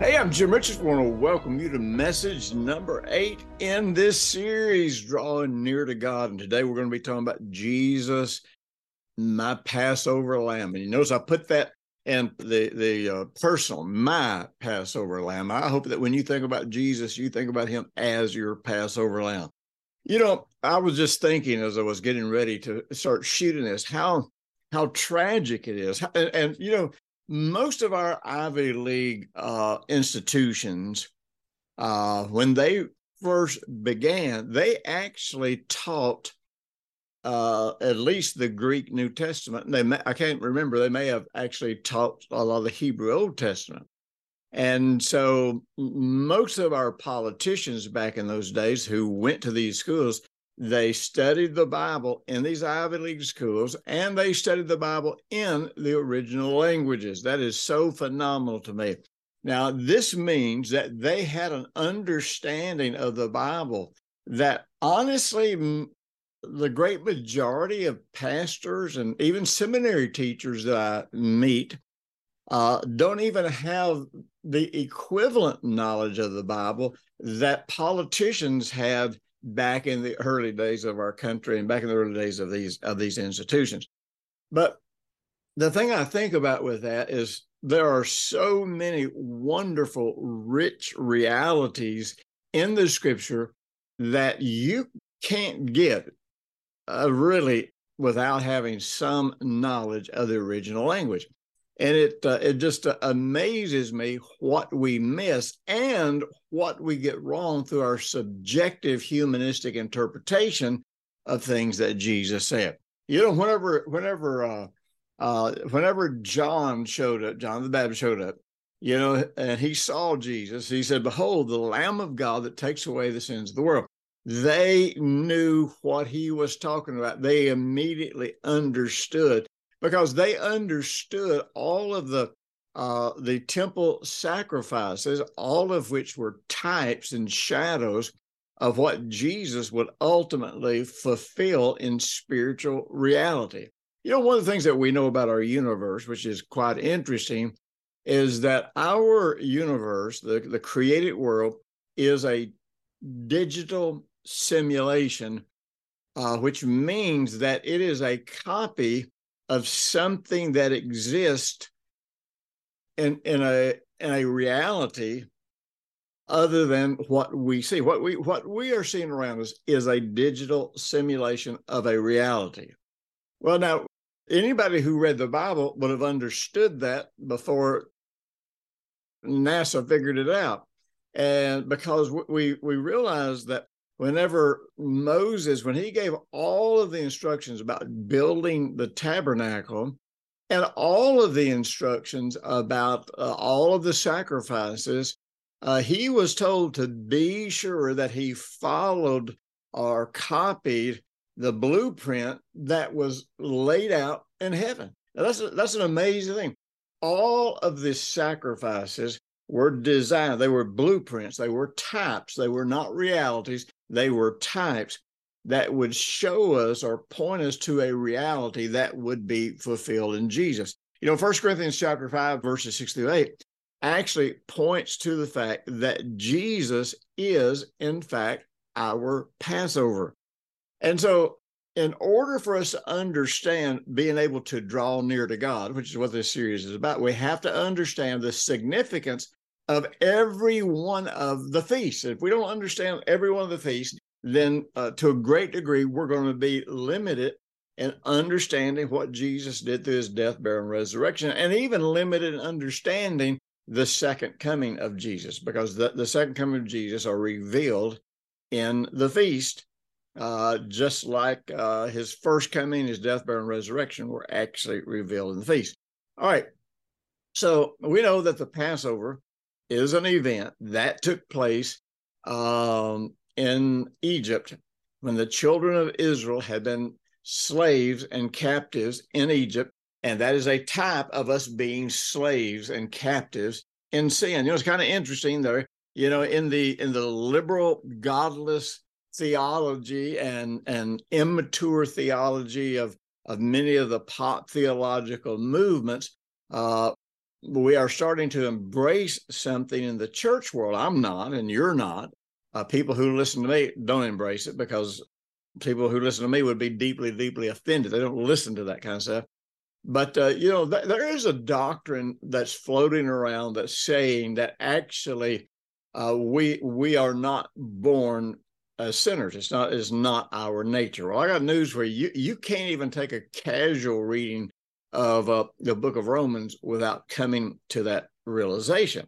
Hey, I'm Jim Richards. I want to welcome you to message number eight in this series, Drawing Near to God. And today we're going to be talking about Jesus, my Passover lamb. And you notice I put that in the, the uh, personal, my Passover lamb. I hope that when you think about Jesus, you think about him as your Passover lamb. You know, I was just thinking as I was getting ready to start shooting this, how how tragic it is. And, and you know, most of our Ivy League uh, institutions, uh, when they first began, they actually taught uh, at least the Greek New Testament. They may, I can't remember. They may have actually taught a lot of the Hebrew Old Testament. And so most of our politicians back in those days who went to these schools, they studied the Bible in these Ivy League schools and they studied the Bible in the original languages. That is so phenomenal to me. Now, this means that they had an understanding of the Bible that honestly, the great majority of pastors and even seminary teachers that I meet uh, don't even have the equivalent knowledge of the Bible that politicians had back in the early days of our country and back in the early days of these of these institutions. But the thing I think about with that is there are so many wonderful, rich realities in the scripture that you can't get uh, really without having some knowledge of the original language and it uh, it just uh, amazes me what we miss and what we get wrong through our subjective humanistic interpretation of things that Jesus said. You know, whenever whenever uh, uh, whenever John showed up, John the Baptist showed up, you know, and he saw Jesus, he said, "Behold, the Lamb of God that takes away the sins of the world." They knew what he was talking about. They immediately understood because they understood all of the uh, the temple sacrifices, all of which were types and shadows of what Jesus would ultimately fulfill in spiritual reality. You know, one of the things that we know about our universe, which is quite interesting, is that our universe, the, the created world, is a digital simulation, uh, which means that it is a copy of something that exists in in a in a reality other than what we see. What we what we are seeing around us is a digital simulation of a reality. Well, now anybody who read the Bible would have understood that before NASA figured it out, and because we we realize that whenever Moses, when he gave all of the instructions about building the tabernacle and all of the instructions about uh, all of the sacrifices, uh, he was told to be sure that he followed or copied the blueprint that was laid out in heaven. Now, that's, a, that's an amazing thing. All of the sacrifices were designed, they were blueprints, they were types, they were not realities. They were types that would show us or point us to a reality that would be fulfilled in Jesus. You know, First Corinthians chapter 5, verses 6 through 8 actually points to the fact that Jesus is, in fact, our Passover. And so, in order for us to understand being able to draw near to God, which is what this series is about, we have to understand the significance of every one of the feasts. If we don't understand every one of the feasts, then uh, to a great degree, we're going to be limited in understanding what Jesus did through his death, burial, and resurrection, and even limited in understanding the second coming of Jesus, because the, the second coming of Jesus are revealed in the feast, uh, just like uh, his first coming, his death, burial, and resurrection were actually revealed in the feast. All right. So we know that the Passover is an event that took place um, in Egypt when the children of Israel had been slaves and captives in Egypt. And that is a type of us being slaves and captives in sin. You know, it's kind of interesting there, you know, in the in the liberal, godless theology and and immature theology of of many of the pop theological movements, uh, we are starting to embrace something in the church world. I'm not, and you're not. Uh, people who listen to me don't embrace it because people who listen to me would be deeply, deeply offended. They don't listen to that kind of stuff. But uh, you know, th- there is a doctrine that's floating around that's saying that actually uh, we we are not born as sinners. It's not is not our nature. Well, I got news for you. You can't even take a casual reading of uh, the Book of Romans without coming to that realization.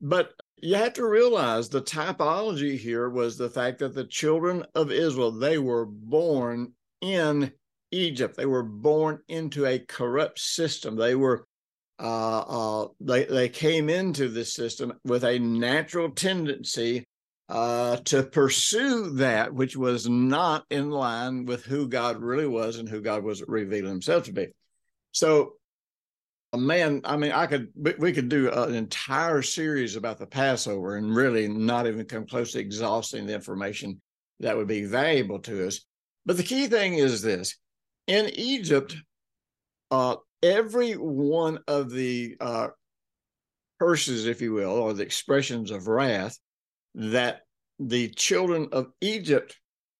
But you have to realize the typology here was the fact that the children of Israel they were born in Egypt. They were born into a corrupt system. They were uh, uh, they they came into this system with a natural tendency uh, to pursue that which was not in line with who God really was and who God was revealing Himself to be. So, a man, I mean, I could we could do an entire series about the Passover and really not even come close to exhausting the information that would be valuable to us. But the key thing is this: in Egypt, uh, every one of the uh, curses, if you will, or the expressions of wrath that the children of Egypt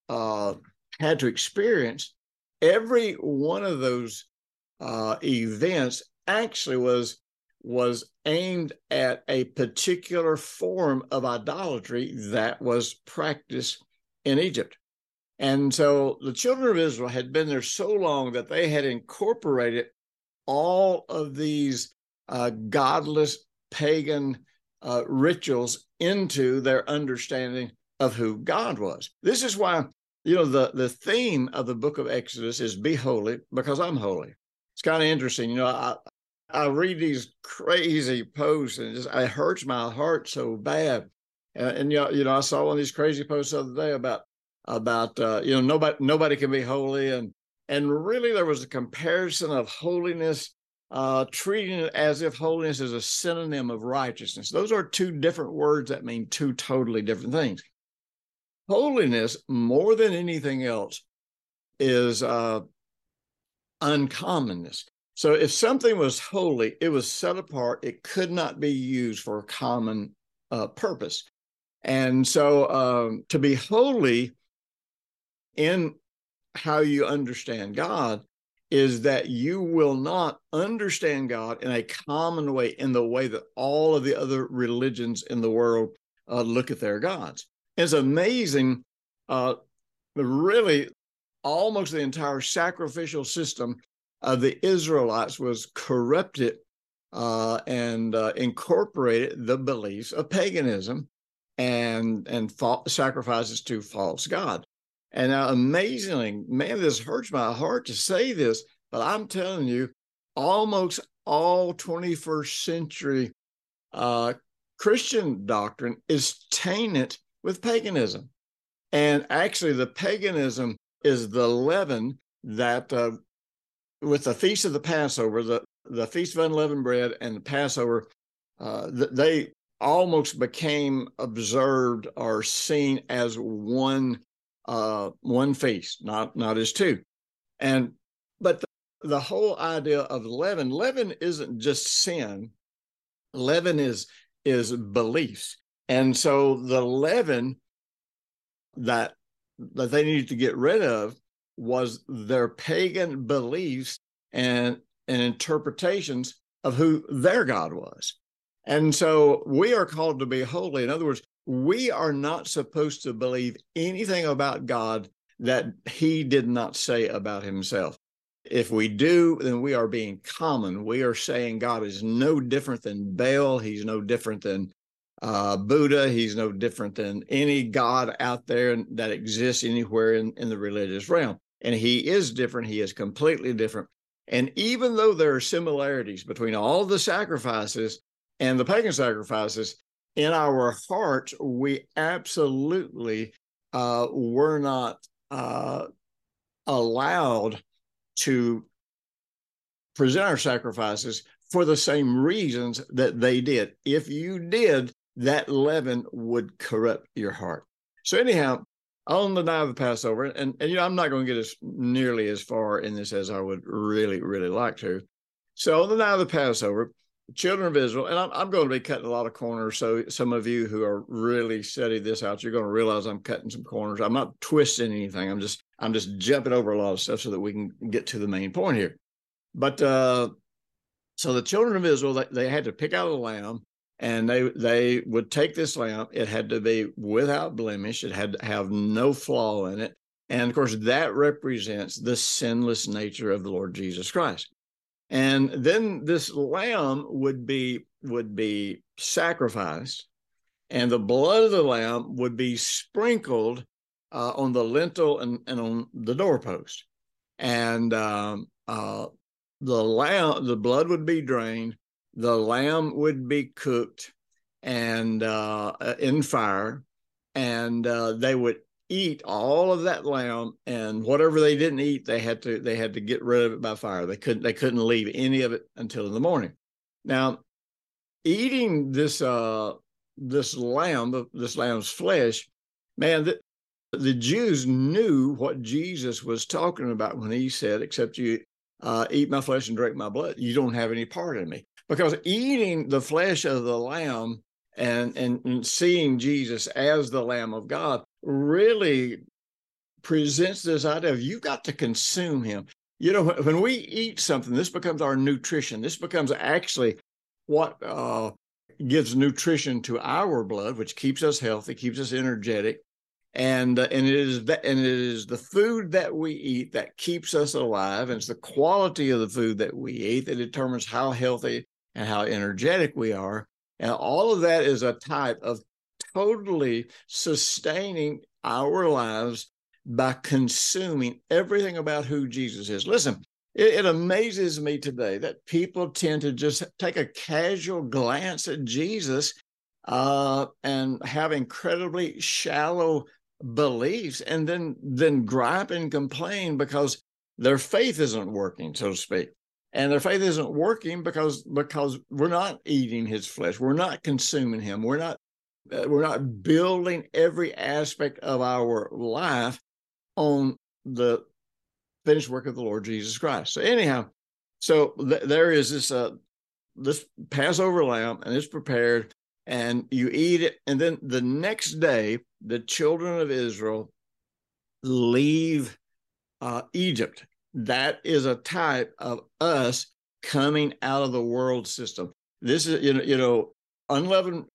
uh, had to experience, every one of those uh, events actually was was aimed at a particular form of idolatry that was practiced in Egypt. And so the children of Israel had been there so long that they had incorporated all of these uh, godless pagan uh, rituals into their understanding of who God was. This is why, you know, the, the theme of the book of Exodus is be holy because I'm holy. Kind of interesting. You know, I, I read these crazy posts and it just it hurts my heart so bad. And, and you know, you know, I saw one of these crazy posts the other day about about uh, you know nobody nobody can be holy and and really there was a comparison of holiness uh, treating it as if holiness is a synonym of righteousness. Those are two different words that mean two totally different things. Holiness, more than anything else, is uh, uncommonness. So if something was holy, it was set apart. It could not be used for a common uh, purpose. And so um, to be holy in how you understand God is that you will not understand God in a common way, in the way that all of the other religions in the world uh, look at their gods. It's amazing. Uh, really, almost the entire sacrificial system of the Israelites was corrupted uh, and uh, incorporated the beliefs of paganism and and fa- sacrifices to false god. And now, amazingly, man, this hurts my heart to say this, but I'm telling you, almost all 21st century uh, Christian doctrine is tainted with paganism. And actually, the paganism is the leaven that, uh, with the feast of the Passover, the, the feast of unleavened bread and the Passover, uh, they almost became observed or seen as one uh, one feast, not not as two. And but the, the whole idea of leaven, leaven isn't just sin. Leaven is is beliefs. And so the leaven that that they needed to get rid of was their pagan beliefs and and interpretations of who their God was. And so we are called to be holy. In other words, we are not supposed to believe anything about God that he did not say about himself. If we do, then we are being common. We are saying God is no different than Baal. He's no different than uh, Buddha. He's no different than any God out there that exists anywhere in, in the religious realm. And he is different. He is completely different. And even though there are similarities between all the sacrifices and the pagan sacrifices, in our hearts, we absolutely uh, were not uh, allowed to present our sacrifices for the same reasons that they did. If you did, that leaven would corrupt your heart. So, anyhow, on the night of the Passover, and, and you know, I'm not going to get as nearly as far in this as I would really, really like to. So, on the night of the Passover, children of Israel, and I'm, I'm going to be cutting a lot of corners. So, some of you who are really study this out, you're going to realize I'm cutting some corners. I'm not twisting anything. I'm just I'm just jumping over a lot of stuff so that we can get to the main point here. But uh, so the children of Israel, they, they had to pick out a lamb and they they would take this lamb it had to be without blemish. It had to have no flaw in it. And of course that represents the sinless nature of the lord jesus christ. And then this lamb would be would be sacrificed and the blood of the lamb would be sprinkled uh, on the lintel and, and on the doorpost. And um, uh, the lamb the blood would be drained the lamb would be cooked and uh, in fire, and uh, they would eat all of that lamb, and whatever they didn't eat, they had to they had to get rid of it by fire. They couldn't they couldn't leave any of it until in the morning. Now, eating this uh, this lamb, this lamb's flesh, man, the, the Jews knew what Jesus was talking about when he said, "Except you uh, eat my flesh and drink my blood, you don't have any part in me." Because eating the flesh of the lamb and, and, and seeing Jesus as the Lamb of God really presents this idea of you've got to consume him. You know, when we eat something, this becomes our nutrition. This becomes actually what uh, gives nutrition to our blood, which keeps us healthy, keeps us energetic, and uh, and it is and it is the food that we eat that keeps us alive, and it's the quality of the food that we eat that determines how healthy and how energetic we are. And all of that is a type of totally sustaining our lives by consuming everything about who Jesus is. Listen, it, it, amazes me today that people tend to just take a casual glance at Jesus uh, and have incredibly shallow beliefs and then then gripe and complain because their faith isn't working, so to speak and their faith isn't working because because we're not eating his flesh. We're not consuming him. We're not uh, we're not building every aspect of our life on the finished work of the lord jesus christ. So anyhow so th- there is this uh this passover lamb and it's prepared and you eat it. And then the next day the children of israel leave uh, egypt that is a type of us coming out of the world system. This is, you know, you know, unleavened,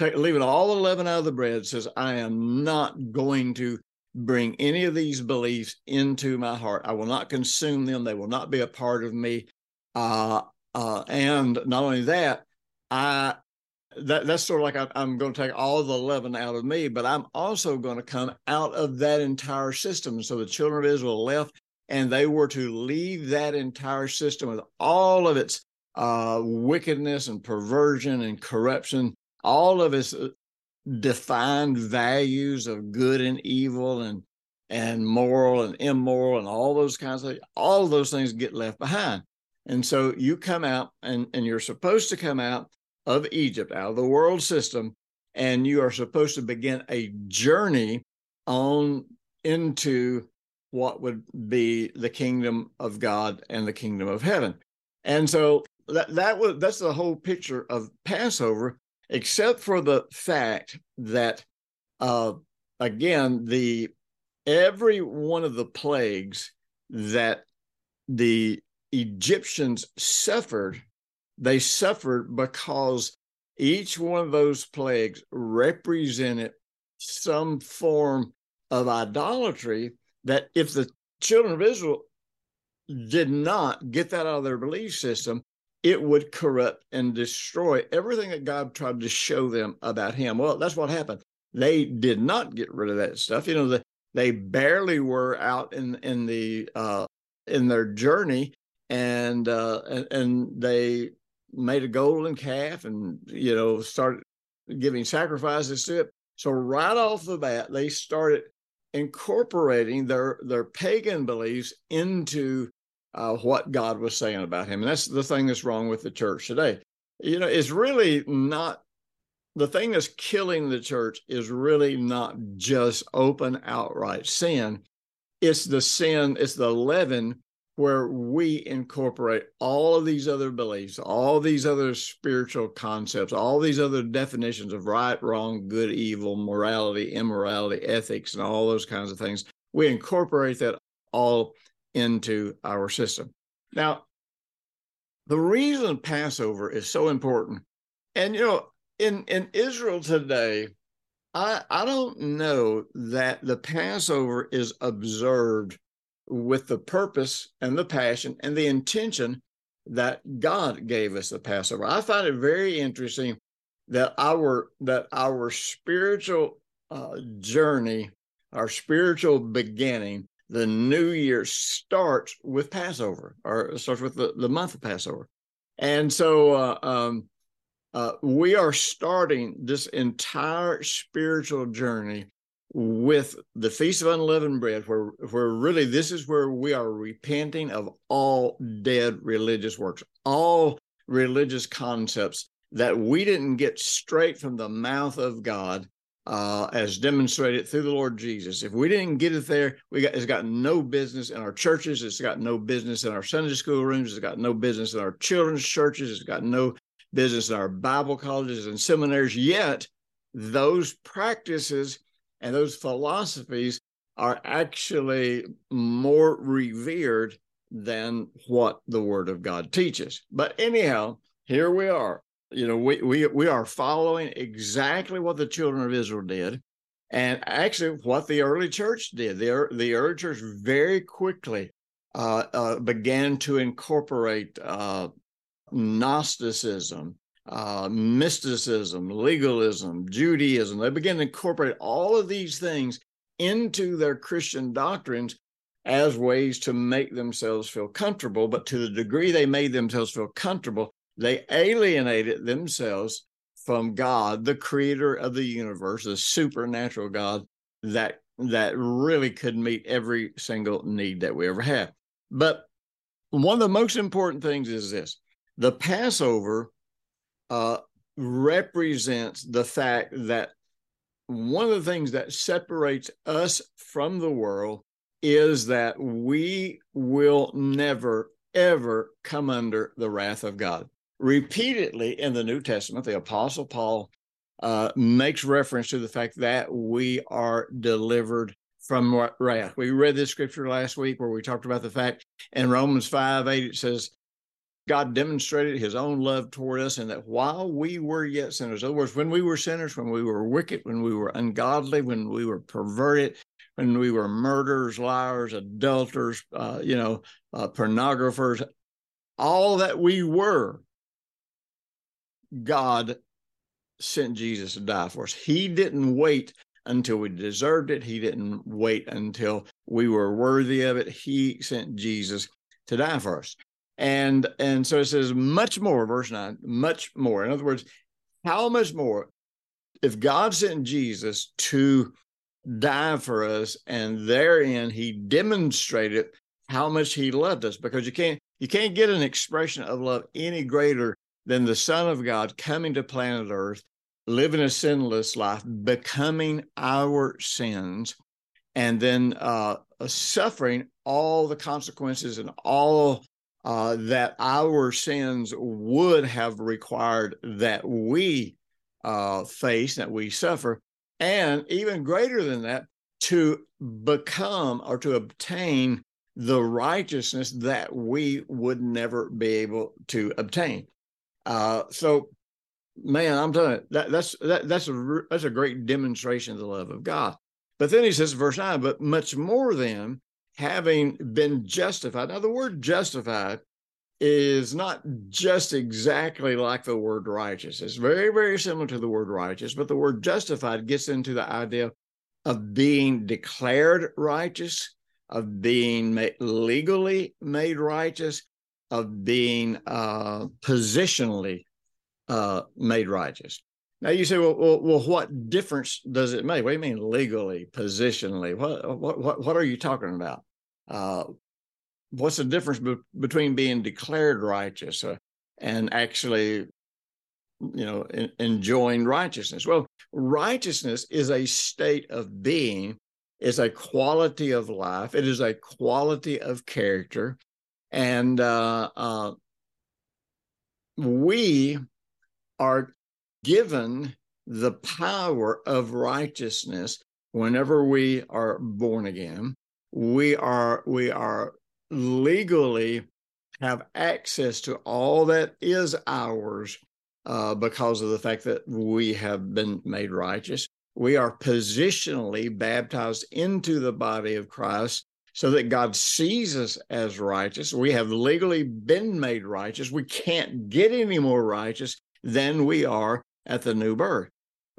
leaving all the leaven out of the bread says, I am not going to bring any of these beliefs into my heart. I will not consume them. They will not be a part of me. Uh, uh, and not only that, I that that's sort of like I, am going to take all the leaven out of me, but I'm also going to come out of that entire system. So the children of Israel left and they were to leave that entire system with all of its uh, wickedness and perversion and corruption, all of its uh, defined values of good and evil and and moral and immoral and all those kinds of all of those things get left behind. And so you come out and, and you're supposed to come out of Egypt, out of the world system, and you are supposed to begin a journey on into what would be the kingdom of God and the kingdom of heaven. And so that that was that's the whole picture of Passover, except for the fact that uh, again the every one of the plagues that the Egyptians suffered, they suffered because each one of those plagues represented some form of idolatry that if the children of Israel did not get that out of their belief system, it would corrupt and destroy everything that God tried to show them about Him. Well, that's what happened. They did not get rid of that stuff. You know, the, they barely were out in in the uh, in their journey, and uh, and, and they made a golden calf and you know started giving sacrifices to it. So right off the bat, they started incorporating their their pagan beliefs into uh, what God was saying about him, and that's the thing that's wrong with the church today. You know, it's really not the thing that's killing the church is really not just open outright sin. It's the sin, it's the leaven where we incorporate all of these other beliefs, all these other spiritual concepts, all these other definitions of right, wrong, good, evil, morality, immorality, ethics, and all those kinds of things. We incorporate that all into our system. Now, the reason Passover is so important, and you know, in, in Israel today, I, I don't know that the Passover is observed with the purpose and the passion and the intention that God gave us the Passover. I find it very interesting that our that our spiritual uh, journey, our spiritual beginning, the new year starts with Passover, or starts with the, the month of Passover, and so uh, um, uh, we are starting this entire spiritual journey with the Feast of Unleavened Bread, where, where really this is where we are repenting of all dead religious works, all religious concepts that we didn't get straight from the mouth of God. Uh, as demonstrated through the Lord Jesus. If we didn't get it there, we got it's got no business in our churches. It's got no business in our Sunday school rooms. It's got no business in our children's churches. It's got no business in our Bible colleges and seminaries. Yet those practices and those philosophies are actually more revered than what the Word of God teaches. But anyhow, here we are. You know, we we we are following exactly what the children of Israel did, and actually what the early church did. The the early church very quickly uh, uh, began to incorporate uh, Gnosticism uh, mysticism, legalism, Judaism. They begin to incorporate all of these things into their Christian doctrines as ways to make themselves feel comfortable. But to the degree they made themselves feel comfortable, they alienated themselves from God, the creator of the universe, the supernatural God that that really could meet every single need that we ever have. But one of the most important things is this the Passover uh, represents the fact that one of the things that separates us from the world is that we will never, ever come under the wrath of God. Repeatedly in the New Testament, the Apostle Paul uh, makes reference to the fact that we are delivered from wrath. We read this scripture last week where we talked about the fact in Romans 5 8, it says, God demonstrated his own love toward us, and that while we were yet sinners, in other words, when we were sinners, when we were wicked, when we were ungodly, when we were perverted, when we were murderers, liars, adulterers, uh, you know, uh, pornographers, all that we were, God sent Jesus to die for us. He didn't wait until we deserved it. He didn't wait until we were worthy of it. He sent Jesus to die for us. And and so it says much more, verse 9, much more. In other words, how much more if God sent Jesus to die for us and therein he demonstrated how much he loved us because you can't you can't get an expression of love any greater than the son of god coming to planet earth living a sinless life becoming our sins and then uh, suffering all the consequences and all uh, that our sins would have required that we uh, face, that we suffer, and even greater than that, to become or to obtain the righteousness that we would never be able to obtain. Uh, so, man, I'm telling you that that's that, that's a that's a great demonstration of the love of God. But then he says, verse nine, but much more than having been justified. Now, the word justified is not just exactly like the word righteous. It's very, very similar to the word righteous, but the word justified gets into the idea of being declared righteous, of being legally made righteous, of being uh, positionally uh, made righteous. Now you say, well, well, well, what difference does it make? What do you mean legally, positionally? What what, what are you talking about? Uh, what's the difference be- between being declared righteous uh, and actually, you know, in, enjoying righteousness? Well, righteousness is a state of being. It's a quality of life. It is a quality of character, and uh, uh we are given the power of righteousness whenever we are born again we are we are legally have access to all that is ours uh, because of the fact that we have been made righteous. We are positionally baptized into the body of christ so that god sees us as righteous. We have legally been made righteous. We can't get any more righteous than we are at the new birth.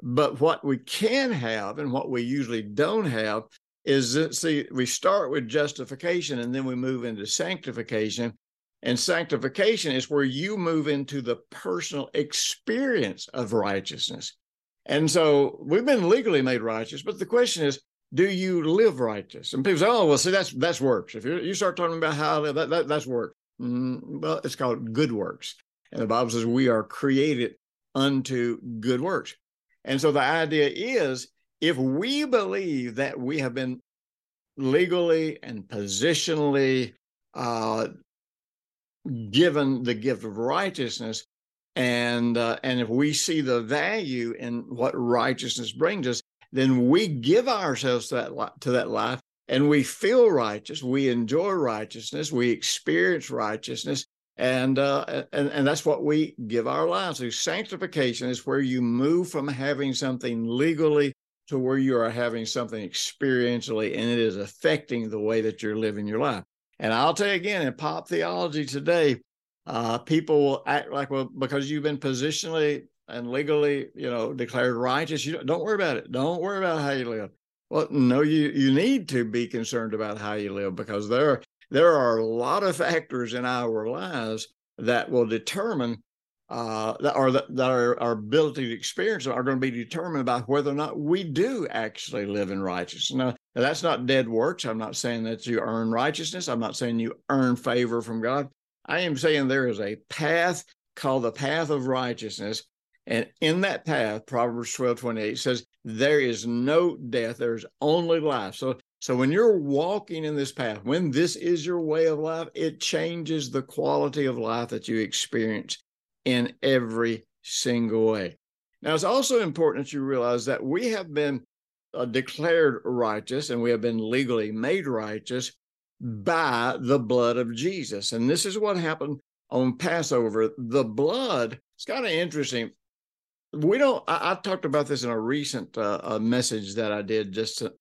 But what we can have and what we usually don't have is that, see, we start with justification and then we move into sanctification. And sanctification is where you move into the personal experience of righteousness. And so we've been legally made righteous, but the question is, do you live righteous? And people say, oh, well, see, that's that's works. If you start talking about how that, that that's work. Mm, well, it's called good works. And the Bible says we are created unto good works. And so the idea is if we believe that we have been legally and positionally uh, given the gift of righteousness, and uh, and if we see the value in what righteousness brings us, then we give ourselves to that to that life, and we feel righteous, we enjoy righteousness, we experience righteousness, and uh, and and that's what we give our lives to. Sanctification is where you move from having something legally to where you are having something experientially, and it is affecting the way that you're living your life. And I'll tell you again, in pop theology today, uh, people will act like, well, because you've been positionally and legally, you know, declared righteous, you don't, don't worry about it. Don't worry about how you live. Well, no, you you need to be concerned about how you live because there there are a lot of factors in our lives that will determine uh, that are that, that our, our ability to experience are going to be determined by whether or not we do actually live in righteousness. Now, that's not dead works. I'm not saying that you earn righteousness. I'm not saying you earn favor from God. I am saying there is a path called the path of righteousness. And in that path, Proverbs 12 28 says, There is no death, there's only life. So so when you're walking in this path, when this is your way of life, it changes the quality of life that you experience in every single way. Now, it's also important that you realize that we have been uh, declared righteous and we have been legally made righteous by the blood of Jesus. And this is what happened on Passover. The blood, it's kind of interesting. We don't, I, I, talked about this in a recent uh, message that I did just a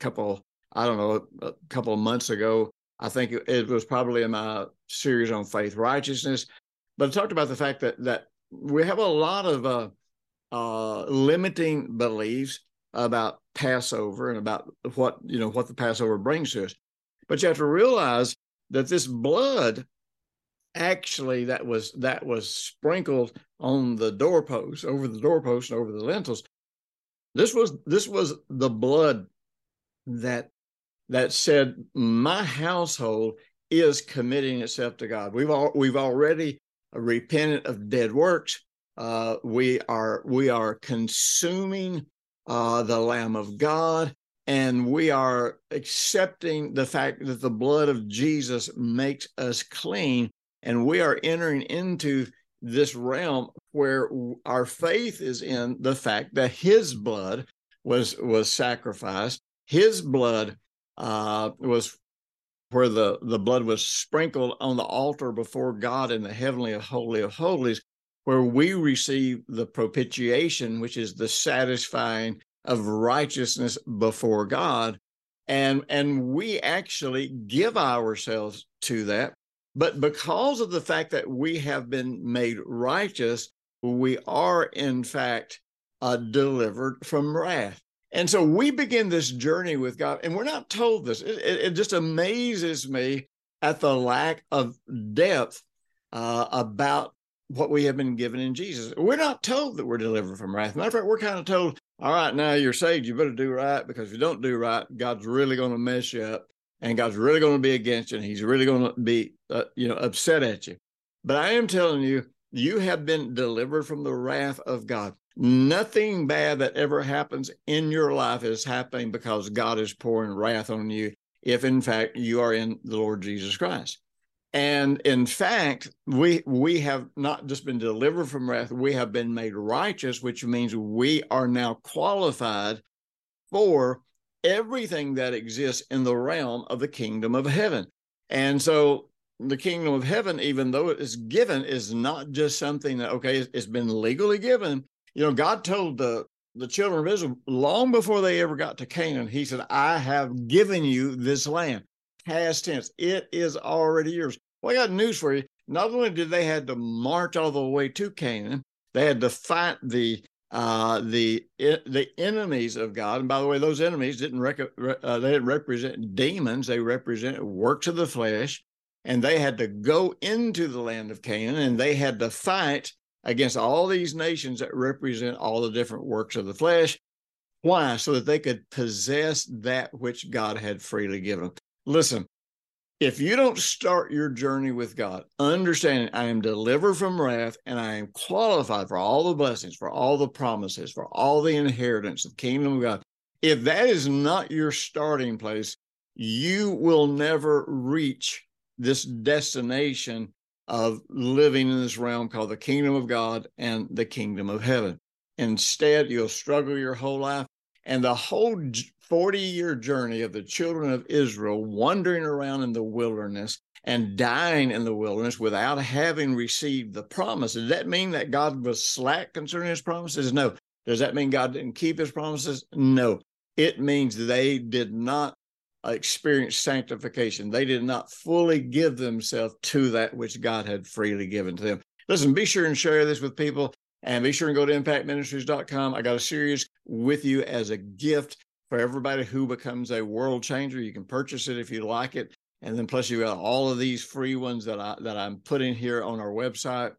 couple I don't know, a couple of months ago. I think it was probably in my series on faith righteousness, but I talked about the fact that that we have a lot of uh, uh, limiting beliefs about Passover and about what you know what the Passover brings to us. But you have to realize that this blood actually that was that was sprinkled on the doorpost over the doorpost and over the lintels this was this was the blood that that said, My household is committing itself to God. We've all, we've already repented of dead works. Uh, we are we are consuming uh, the Lamb of God, and we are accepting the fact that the blood of Jesus makes us clean, and we are entering into this realm where our faith is in the fact that His blood was was sacrificed. His blood uh, was where the, the blood was sprinkled on the altar before God in the heavenly holy of holies, where we receive the propitiation, which is the satisfying of righteousness before God. And, and we actually give ourselves to that. But because of the fact that we have been made righteous, we are in fact uh, delivered from wrath. And so we begin this journey with God, and we're not told this. It, it, it just amazes me at the lack of depth uh, about what we have been given in Jesus. We're not told that we're delivered from wrath. Matter of fact, we're kind of told, all right, now you're saved, you better do right because if you don't do right, God's really going to mess you up and God's really going to be against you and he's really going to be, uh, you know, upset at you. But I am telling you, you have been delivered from the wrath of God. Nothing bad that ever happens in your life is happening because God is pouring wrath on you, if in fact you are in the Lord Jesus Christ. And in fact, we we have not just been delivered from wrath, we have been made righteous, which means we are now qualified for everything that exists in the realm of the kingdom of heaven. And so the kingdom of heaven, even though it is given, is not just something that, okay, it's been legally given. You know, God told the, the children of Israel long before they ever got to Canaan, He said, I have given you this land. Past tense, it is already yours. Well, I got news for you. Not only did they had to march all the way to Canaan, they had to fight the uh, the the enemies of God. And by the way, those enemies didn't rec- uh, they didn't represent demons; they represented works of the flesh and they had to go into the land of Canaan and they had to fight against all these nations that represent all the different works of the flesh. Why? So that they could possess that which God had freely given them. Listen, if you don't start your journey with God, understanding I am delivered from wrath and I am qualified for all the blessings, for all the promises, for all the inheritance of the kingdom of God, if that is not your starting place, you will never reach this destination of living in this realm called the kingdom of God and the kingdom of heaven. Instead, you'll struggle your whole life. And the whole 40 year journey of the children of Israel wandering around in the wilderness and dying in the wilderness without having received the promise. Does that mean that God was slack concerning his promises? No. Does that mean God didn't keep his promises? No. It means they did not experienced sanctification. They did not fully give themselves to that which God had freely given to them. Listen, be sure and share this with people and be sure and go to impactministries.com. I got a series with you as a gift for everybody who becomes a world changer. You can purchase it if you like it. And then plus you got all of these free ones that I that I'm putting here on our website.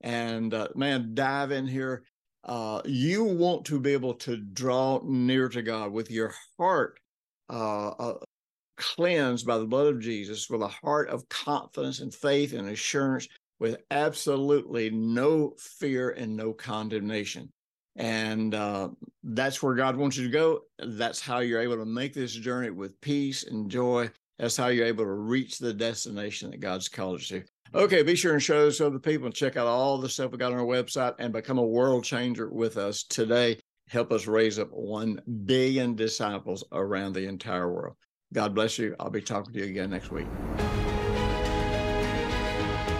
And uh, man, dive in here. Uh, you want to be able to draw near to God with your heart uh, uh, cleansed by the blood of Jesus with a heart of confidence and faith and assurance with absolutely no fear and no condemnation. And uh, that's where God wants you to go. That's how you're able to make this journey with peace and joy. That's how you're able to reach the destination that God's called you to. Okay, be sure and show this to other people and check out all the stuff we got on our website and become a world changer with us today help us raise up 1 billion disciples around the entire world. God bless you. I'll be talking to you again next week.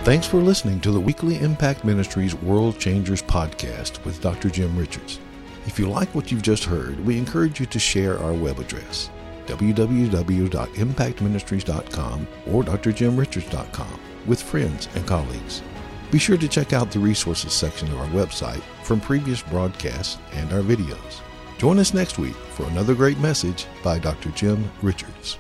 Thanks for listening to the weekly Impact Ministries World Changers podcast with Dr. Jim Richards. If you like what you've just heard, we encourage you to share our web address www.impactministries.com or drjimrichards.com with friends and colleagues. Be sure to check out the resources section of our website from previous broadcasts and our videos. Join us next week for another great message by Dr. Jim Richards.